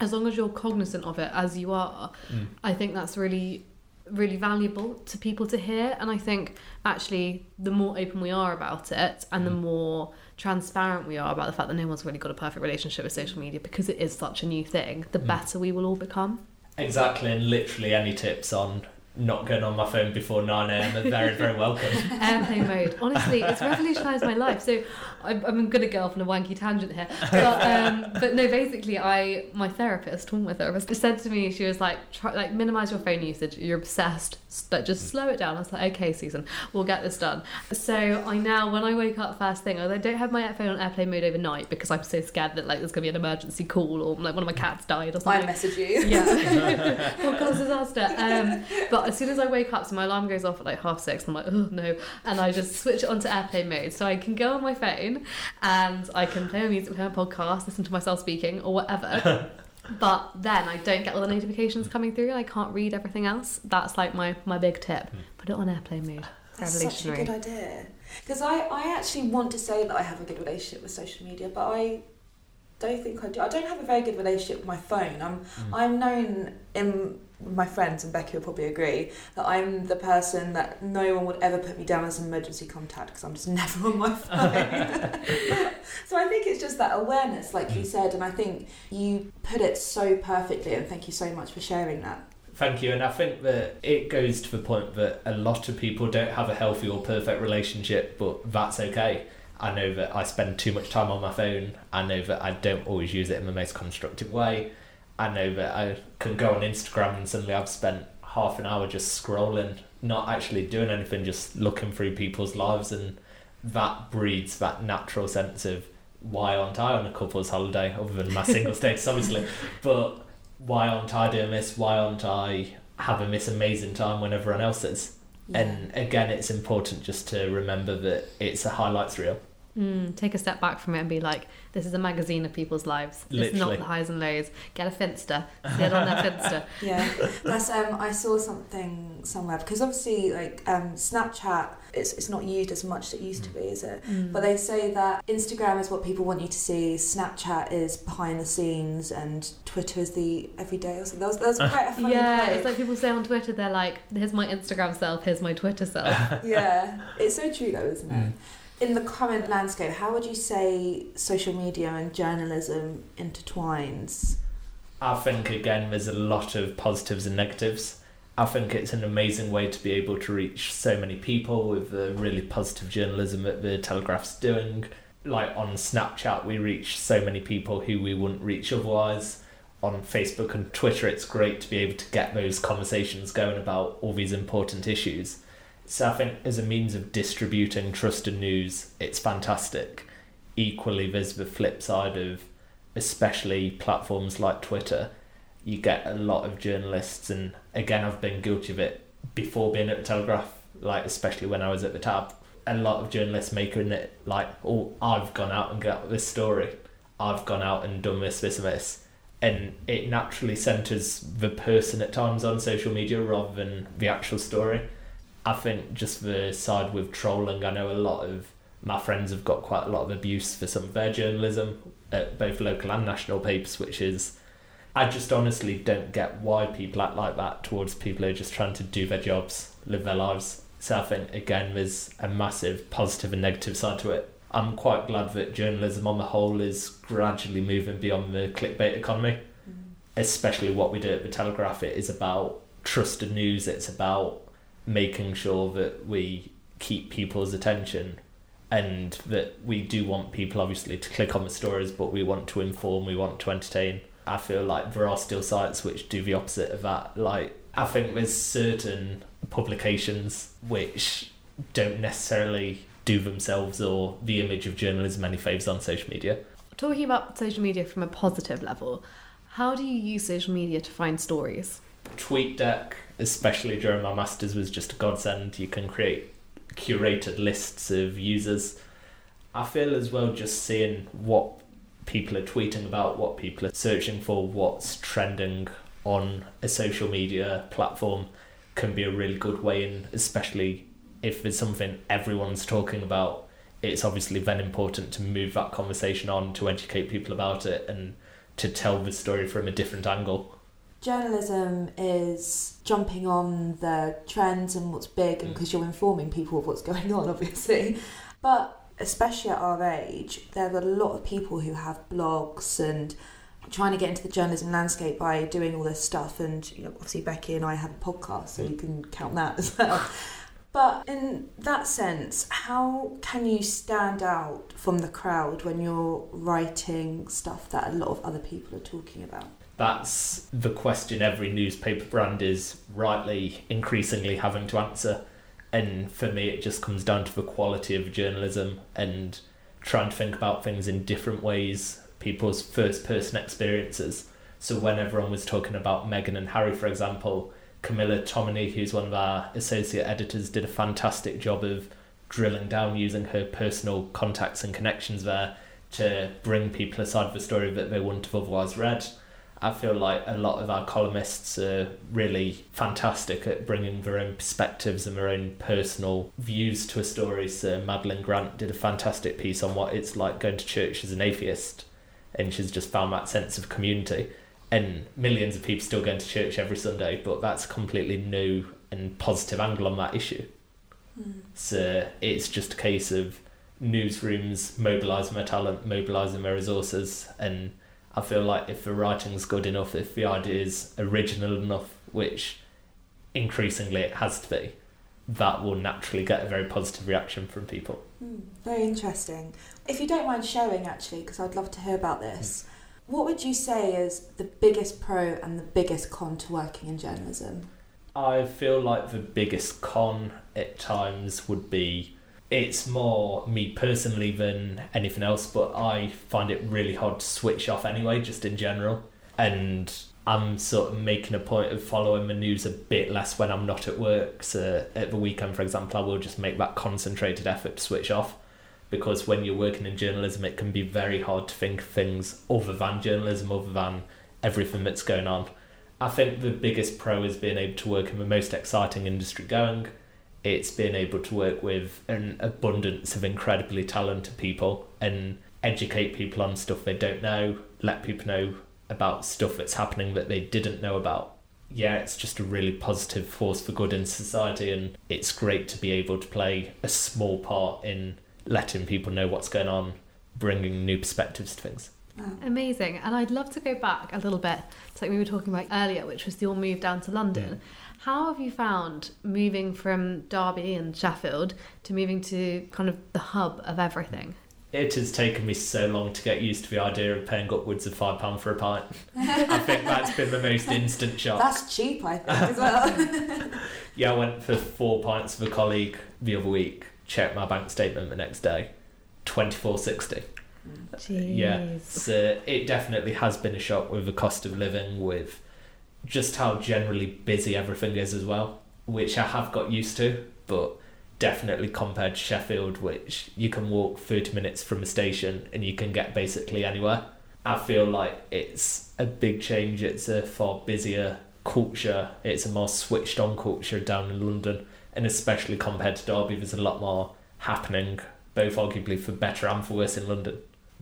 Speaker 1: as long as you're cognizant of it, as you are, mm. I think that's really really valuable to people to hear and i think actually the more open we are about it and the more transparent we are about the fact that no one's really got a perfect relationship with social media because it is such a new thing the better we will all become
Speaker 4: Exactly, and literally any tips on not going on my phone before 9am are very, very welcome.
Speaker 1: Airplane mode. Honestly, it's revolutionised my life. So I'm, I'm going to go off on a wanky tangent here. But, um, but no, basically, I my therapist, one of my therapist, said to me, she was like, try, like minimise your phone usage. You're obsessed. Like, just slow it down. I was like, okay, Susan, we'll get this done. So I now, when I wake up first thing, I don't have my phone on airplane mode overnight because I'm so scared that like there's going to be an emergency call or like one of my cats died or something.
Speaker 5: I message you.
Speaker 1: Yeah. Podcast disaster. Um, but as soon as I wake up, so my alarm goes off at like half six, I'm like, oh no, and I just switch it onto airplane mode, so I can go on my phone and I can play my music, play my podcast, listen to myself speaking or whatever. but then I don't get all the notifications coming through. I can't read everything else. That's like my my big tip. Hmm. Put it on airplane mode.
Speaker 5: That's such a good idea. Because I, I actually want to say that I have a good relationship with social media, but I don't think I do. I don't have a very good relationship with my phone. I'm mm. I'm known in my friends and Becky will probably agree that I'm the person that no one would ever put me down as an emergency contact because I'm just never on my phone. so I think it's just that awareness, like you mm. said, and I think you put it so perfectly. And thank you so much for sharing that.
Speaker 4: Thank you, and I think that it goes to the point that a lot of people don't have a healthy or perfect relationship, but that's okay. I know that I spend too much time on my phone. I know that I don't always use it in the most constructive way. I know that I can go on Instagram and suddenly I've spent half an hour just scrolling, not actually doing anything, just looking through people's lives, and that breeds that natural sense of why aren't I on a couple's holiday other than my single status, obviously, but why aren't I doing this? Why aren't I having this amazing time when everyone else is?
Speaker 5: Yeah.
Speaker 4: And again, it's important just to remember that it's a highlights reel.
Speaker 1: Mm, take a step back from it and be like, this is a magazine of people's lives. It's not the highs and lows. Get a Finsta. See it on their Finsta.
Speaker 5: Yeah, that's um. I saw something somewhere because obviously, like um, Snapchat, it's it's not used as much as it used to be, is it?
Speaker 1: Mm.
Speaker 5: But they say that Instagram is what people want you to see, Snapchat is behind the scenes, and Twitter is the everyday. Or something. That was, that was quite a funny
Speaker 1: yeah,
Speaker 5: quote.
Speaker 1: it's like people say on Twitter, they're like, here's my Instagram self, here's my Twitter self.
Speaker 5: yeah, it's so true though, isn't it?
Speaker 4: Mm.
Speaker 5: In the current landscape, how would you say social media and journalism intertwines?
Speaker 4: I think again there's a lot of positives and negatives. I think it's an amazing way to be able to reach so many people with the really positive journalism that the Telegraph's doing. Like on Snapchat, we reach so many people who we wouldn't reach otherwise. On Facebook and Twitter, it's great to be able to get those conversations going about all these important issues. So I think as a means of distributing trusted news, it's fantastic. Equally, there's the flip side of especially platforms like Twitter, you get a lot of journalists, and again, I've been guilty of it before being at the Telegraph, like especially when I was at the Tab. A lot of journalists making it like, oh, I've gone out and got this story, I've gone out and done this, this, and this, and it naturally centres the person at times on social media rather than the actual story. I think just the side with trolling, I know a lot of my friends have got quite a lot of abuse for some of their journalism at both local and national papers, which is I just honestly don't get why people act like that towards people who are just trying to do their jobs, live their lives. So I think again there's a massive positive and negative side to it. I'm quite glad that journalism on the whole is gradually moving beyond the clickbait economy. Mm. Especially what we do at the Telegraph, it is about trusted news, it's about making sure that we keep people's attention and that we do want people obviously to click on the stories but we want to inform we want to entertain. I feel like there are still sites which do the opposite of that. Like i think there's certain publications which don't necessarily do themselves or the image of journalism any favours on social media.
Speaker 1: Talking about social media from a positive level, how do you use social media to find stories?
Speaker 4: TweetDeck, especially during my masters, was just a godsend. You can create curated lists of users. I feel as well just seeing what people are tweeting about, what people are searching for, what's trending on a social media platform can be a really good way in, especially if it's something everyone's talking about. It's obviously then important to move that conversation on to educate people about it and to tell the story from a different angle.
Speaker 5: Journalism is jumping on the trends and what's big, and
Speaker 4: Mm.
Speaker 5: because you're informing people of what's going on, obviously. But especially at our age, there are a lot of people who have blogs and trying to get into the journalism landscape by doing all this stuff. And you know, obviously Becky and I have a podcast, so you can count that as well. But in that sense, how can you stand out from the crowd when you're writing stuff that a lot of other people are talking about?
Speaker 4: That's the question every newspaper brand is rightly increasingly having to answer. And for me, it just comes down to the quality of journalism and trying to think about things in different ways, people's first person experiences. So, when everyone was talking about Meghan and Harry, for example, Camilla Tominey, who's one of our associate editors, did a fantastic job of drilling down using her personal contacts and connections there to bring people aside side the story that they wouldn't have otherwise read. I feel like a lot of our columnists are really fantastic at bringing their own perspectives and their own personal views to a story. So Madeline Grant did a fantastic piece on what it's like going to church as an atheist, and she's just found that sense of community. And millions of people still going to church every Sunday, but that's a completely new and positive angle on that issue. Hmm. So it's just a case of newsrooms mobilising their talent, mobilising their resources, and I feel like if the writing's good enough, if the idea is original enough, which increasingly it has to be, that will naturally get a very positive reaction from people.
Speaker 5: Hmm, very interesting. If you don't mind sharing, actually, because I'd love to hear about this, what would you say is the biggest pro and the biggest con to working in journalism?
Speaker 4: I feel like the biggest con at times would be it's more me personally than anything else, but I find it really hard to switch off anyway, just in general. And I'm sort of making a point of following the news a bit less when I'm not at work. So at the weekend, for example, I will just make that concentrated effort to switch off. Because when you're working in journalism, it can be very hard to think of things other than journalism, other than everything that's going on. I think the biggest pro is being able to work in the most exciting industry going it's being able to work with an abundance of incredibly talented people and educate people on stuff they don't know, let people know about stuff that's happening that they didn't know about. Yeah, it's just a really positive force for good in society, and it's great to be able to play a small part in letting people know what's going on, bringing new perspectives to things.
Speaker 1: Amazing. And I'd love to go back a little bit to like we were talking about earlier, which was your move down to London. Mm. How have you found moving from Derby and Sheffield to moving to kind of the hub of everything?
Speaker 4: It has taken me so long to get used to the idea of paying upwards of £5 for a pint. I think that's been the most instant shock.
Speaker 5: That's cheap, I think, as well.
Speaker 4: yeah, I went for four pints with a colleague the other week, checked my bank statement the next day, twenty four sixty.
Speaker 1: Jeez.
Speaker 4: Yeah, so it definitely has been a shock with the cost of living, with just how generally busy everything is as well, which I have got used to, but definitely compared to Sheffield, which you can walk 30 minutes from a station and you can get basically anywhere. I feel like it's a big change. It's a far busier culture. It's a more switched on culture down in London, and especially compared to Derby, there's a lot more happening, both arguably for better and for worse in London.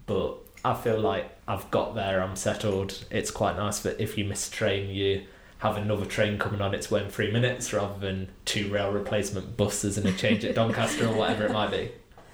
Speaker 4: But I feel like I've got there, I'm settled. It's quite nice that if you miss a train, you have another train coming on its way in three minutes rather than two rail replacement buses and a change at Doncaster or whatever it might be.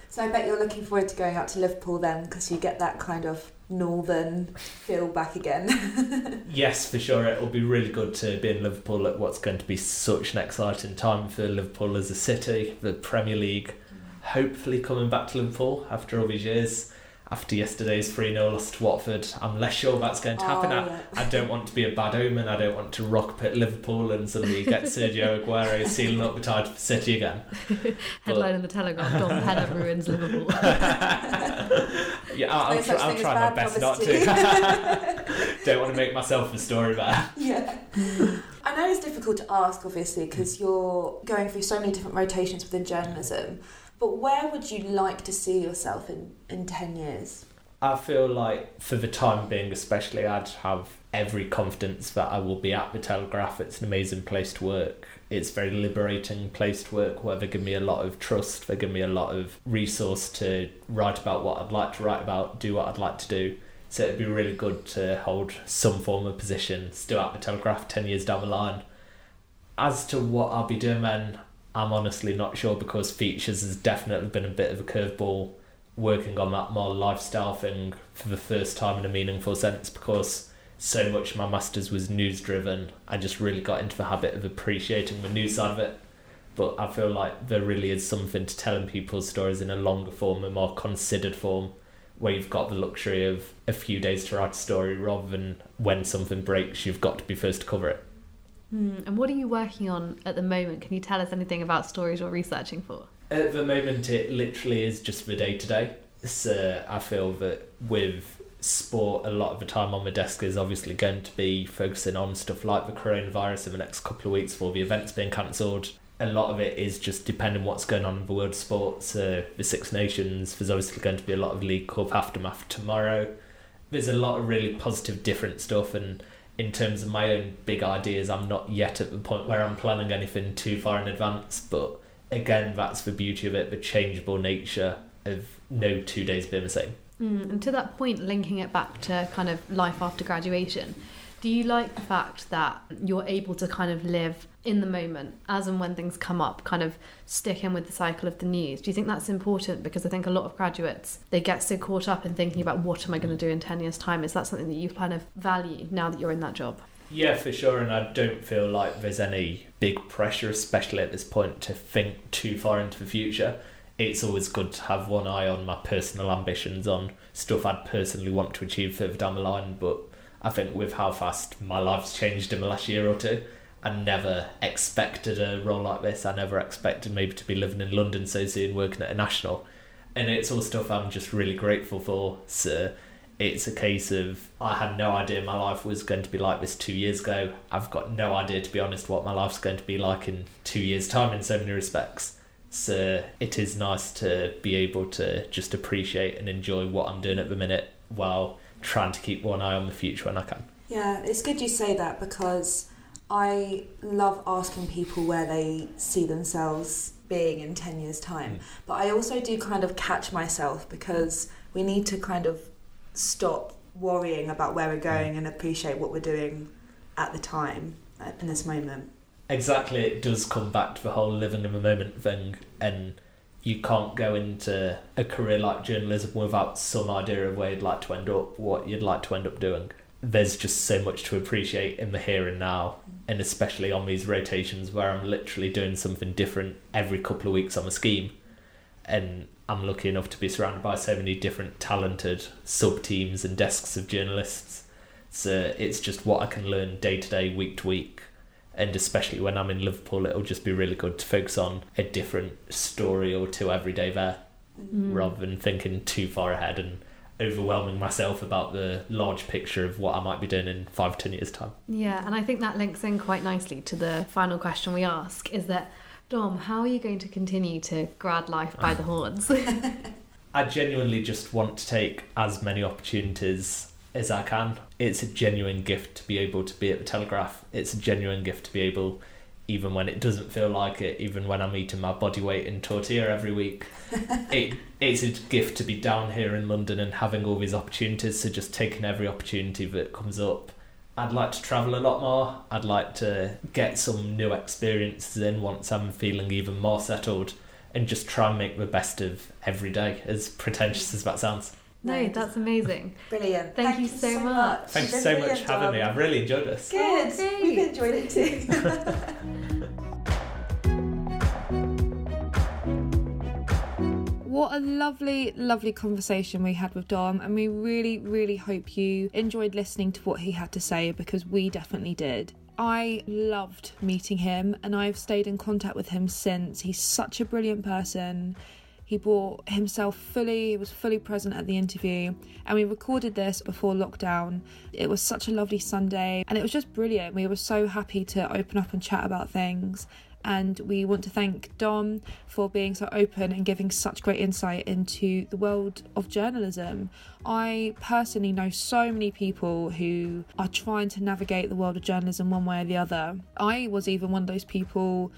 Speaker 5: So I bet you're looking forward to going out to Liverpool then because you get that kind of northern feel back again.
Speaker 4: yes, for sure. It'll be really good to be in Liverpool at what's going to be such an exciting time for Liverpool as a city, the Premier League. Mm. Hopefully coming back to Liverpool after all these years after yesterday's 3 0 loss to Watford. I'm less sure that's going to happen.
Speaker 5: Oh, yeah.
Speaker 4: I, I don't want to be a bad omen. I don't want to rock up at Liverpool and suddenly get Sergio Aguero sealing up the tide for City again.
Speaker 1: Headline in the Telegraph Dom Penna ruins Liverpool.
Speaker 4: yeah, I'll,
Speaker 5: such
Speaker 4: I'll try my best not to. don't want to make myself a story better.
Speaker 5: yeah. I know it's difficult to ask, obviously, because you're going through so many different rotations within journalism. But where would you like to see yourself in, in 10 years?
Speaker 4: I feel like for the time being, especially, I'd have every confidence that I will be at the Telegraph. It's an amazing place to work. It's a very liberating place to work where they give me a lot of trust. They give me a lot of resource to write about what I'd like to write about, do what I'd like to do. So it'd be really good to hold some form of position still at the Telegraph 10 years down the line. As to what I'll be doing then, I'm honestly not sure because features has definitely been a bit of a curveball working on that more lifestyle thing for the first time in a meaningful sense because so much of my masters was news driven. I just really got into the habit of appreciating the news side of it. But I feel like there really is something to telling people's stories in a longer form, a more considered form, where you've got the luxury of a few days to write a story rather than when something breaks, you've got to be first to cover it.
Speaker 1: Hmm, and what are you working on at the moment? Can you tell us anything about stories you're researching for?
Speaker 4: At the moment, it literally is just the day to day. So I feel that with sport, a lot of the time on my desk is obviously going to be focusing on stuff like the coronavirus in the next couple of weeks for the events being cancelled. A lot of it is just depending what's going on in the world of sport. So the Six Nations, there's obviously going to be a lot of League Cup aftermath tomorrow. There's a lot of really positive, different stuff, and in terms of my own big ideas, I'm not yet at the point where I'm planning anything too far in advance. But again, that's the beauty of it the changeable nature of no two days being the same.
Speaker 1: Mm, and to that point, linking it back to kind of life after graduation, do you like the fact that you're able to kind of live in the moment as and when things come up, kind of stick in with the cycle of the news? Do you think that's important? Because I think a lot of graduates, they get so caught up in thinking about what am I going to do in 10 years' time? Is that something that you kind of value now that you're in that job?
Speaker 4: Yeah, for sure, and I don't feel like there's any big pressure, especially at this point, to think too far into the future. It's always good to have one eye on my personal ambitions, on stuff I'd personally want to achieve further down the line. But I think with how fast my life's changed in the last year or two, I never expected a role like this. I never expected maybe to be living in London so soon, working at a national. And it's all stuff I'm just really grateful for. So it's a case of I had no idea my life was going to be like this two years ago. I've got no idea, to be honest, what my life's going to be like in two years' time in so many respects. So it is nice to be able to just appreciate and enjoy what I'm doing at the minute while trying to keep one eye on the future when I can.
Speaker 5: Yeah, it's good you say that because I love asking people where they see themselves being in 10 years' time.
Speaker 4: Mm.
Speaker 5: But I also do kind of catch myself because we need to kind of stop worrying about where we're going and appreciate what we're doing at the time, uh, in this moment.
Speaker 4: Exactly, it does come back to the whole living in the moment thing, and you can't go into a career like journalism without some idea of where you'd like to end up, what you'd like to end up doing. There's just so much to appreciate in the here and now, and especially on these rotations where I'm literally doing something different every couple of weeks on a scheme, and I'm lucky enough to be surrounded by so many different talented sub teams and desks of journalists. So it's just what I can learn day to day, week to week, and especially when I'm in Liverpool, it'll just be really good to focus on a different story or two every day there,
Speaker 6: Mm.
Speaker 4: rather than thinking too far ahead and overwhelming myself about the large picture of what I might be doing in five, ten years' time.
Speaker 1: Yeah, and I think that links in quite nicely to the final question we ask is that, Dom, how are you going to continue to grad life by the horns?
Speaker 4: I genuinely just want to take as many opportunities as I can. It's a genuine gift to be able to be at the Telegraph. It's a genuine gift to be able, even when it doesn't feel like it, even when I'm eating my body weight in tortilla every week. it it's a gift to be down here in London and having all these opportunities. So just taking every opportunity that comes up. I'd like to travel a lot more. I'd like to get some new experiences in once I'm feeling even more settled and just try and make the best of every day, as pretentious as that sounds.
Speaker 1: No, that's amazing.
Speaker 5: Brilliant.
Speaker 1: Thank you so much.
Speaker 4: Thanks so
Speaker 5: been
Speaker 4: much for having me. I've really enjoyed this.
Speaker 5: Good.
Speaker 1: Oh, great.
Speaker 5: We've enjoyed it too.
Speaker 2: What a lovely, lovely conversation we had with Dom, and we really, really hope you enjoyed listening to what he had to say because we definitely did. I loved meeting him, and I've stayed in contact with him since. He's such a brilliant person. He brought himself fully, he was fully present at the interview, and we recorded this before lockdown. It was such a lovely Sunday, and it was just brilliant. We were so happy to open up and chat about things and we want to thank Dom for being so open and giving such great insight into the world of journalism. I personally know so many people who are trying to navigate the world of journalism one way or the other. I was even one of those people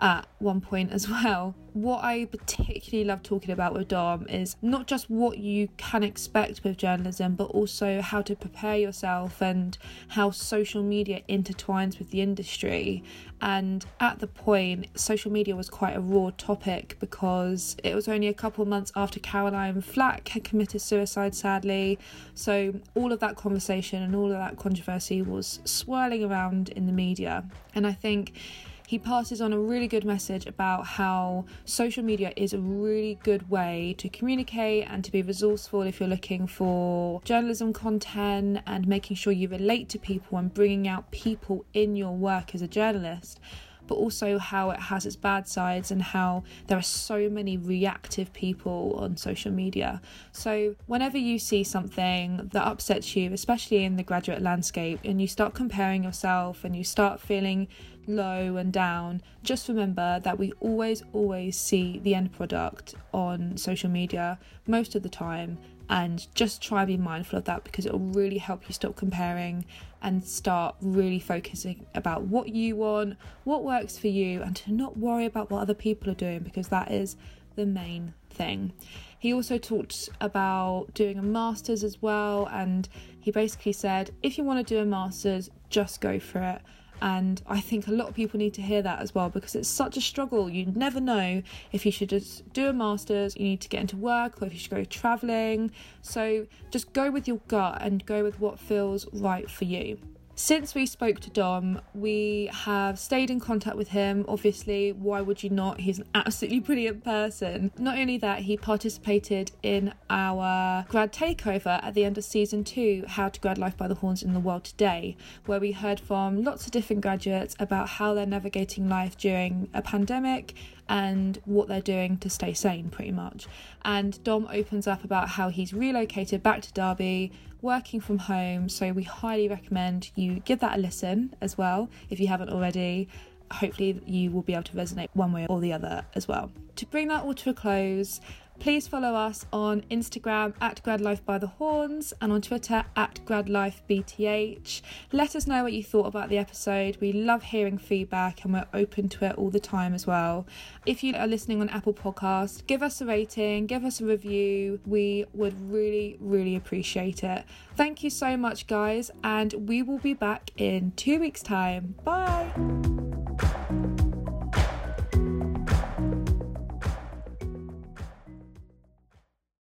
Speaker 2: at one point as well. What I particularly love talking about with Dom is not just what you can expect with journalism, but also how to prepare yourself and how social media intertwines with the industry. And at the point, social media was quite a raw topic because it was only a couple months after Caroline Flack had committed suicide, sadly. So all of that conversation and all of that controversy was swirling around in the media. And I think he passes on a really good message about how social media is a really good way to communicate and to be resourceful if you're looking for journalism content and making sure you relate to people and bringing out people in your work as a journalist. But also, how it has its bad sides, and how there are so many reactive people on social media. So, whenever you see something that upsets you, especially in the graduate landscape, and you start comparing yourself and you start feeling low and down, just remember that we always, always see the end product on social media most of the time. And just try and be mindful of that because it will really help you stop comparing and start really focusing about what you want, what works for you, and to not worry about what other people are doing because that is the main thing. He also talked about doing a master's as well, and he basically said if you want to do a master's, just go for it. And I think a lot of people need to hear that as well because it's such a struggle. You never know if you should just do a master's, you need to get into work, or if you should go traveling. So just go with your gut and go with what feels right for you. Since we spoke to Dom, we have stayed in contact with him. Obviously, why would you not? He's an absolutely brilliant person. Not only that, he participated in our grad takeover at the end of season two, How to Grad Life by the Horns in the World Today, where we heard from lots of different graduates about how they're navigating life during a pandemic and what they're doing to stay sane, pretty much. And Dom opens up about how he's relocated back to Derby, working from home. So we highly recommend you give that a listen as well if you haven't already. Hopefully, you will be able to resonate one way or the other as well. To bring that all to a close, Please follow us on Instagram at GradLife by the Horns and on Twitter at GradLifeBTH. Let us know what you thought about the episode. We love hearing feedback and we're open to it all the time as well. If you are listening on Apple Podcasts, give us a rating, give us a review. We would really, really appreciate it. Thank you so much, guys, and we will be back in two weeks' time. Bye.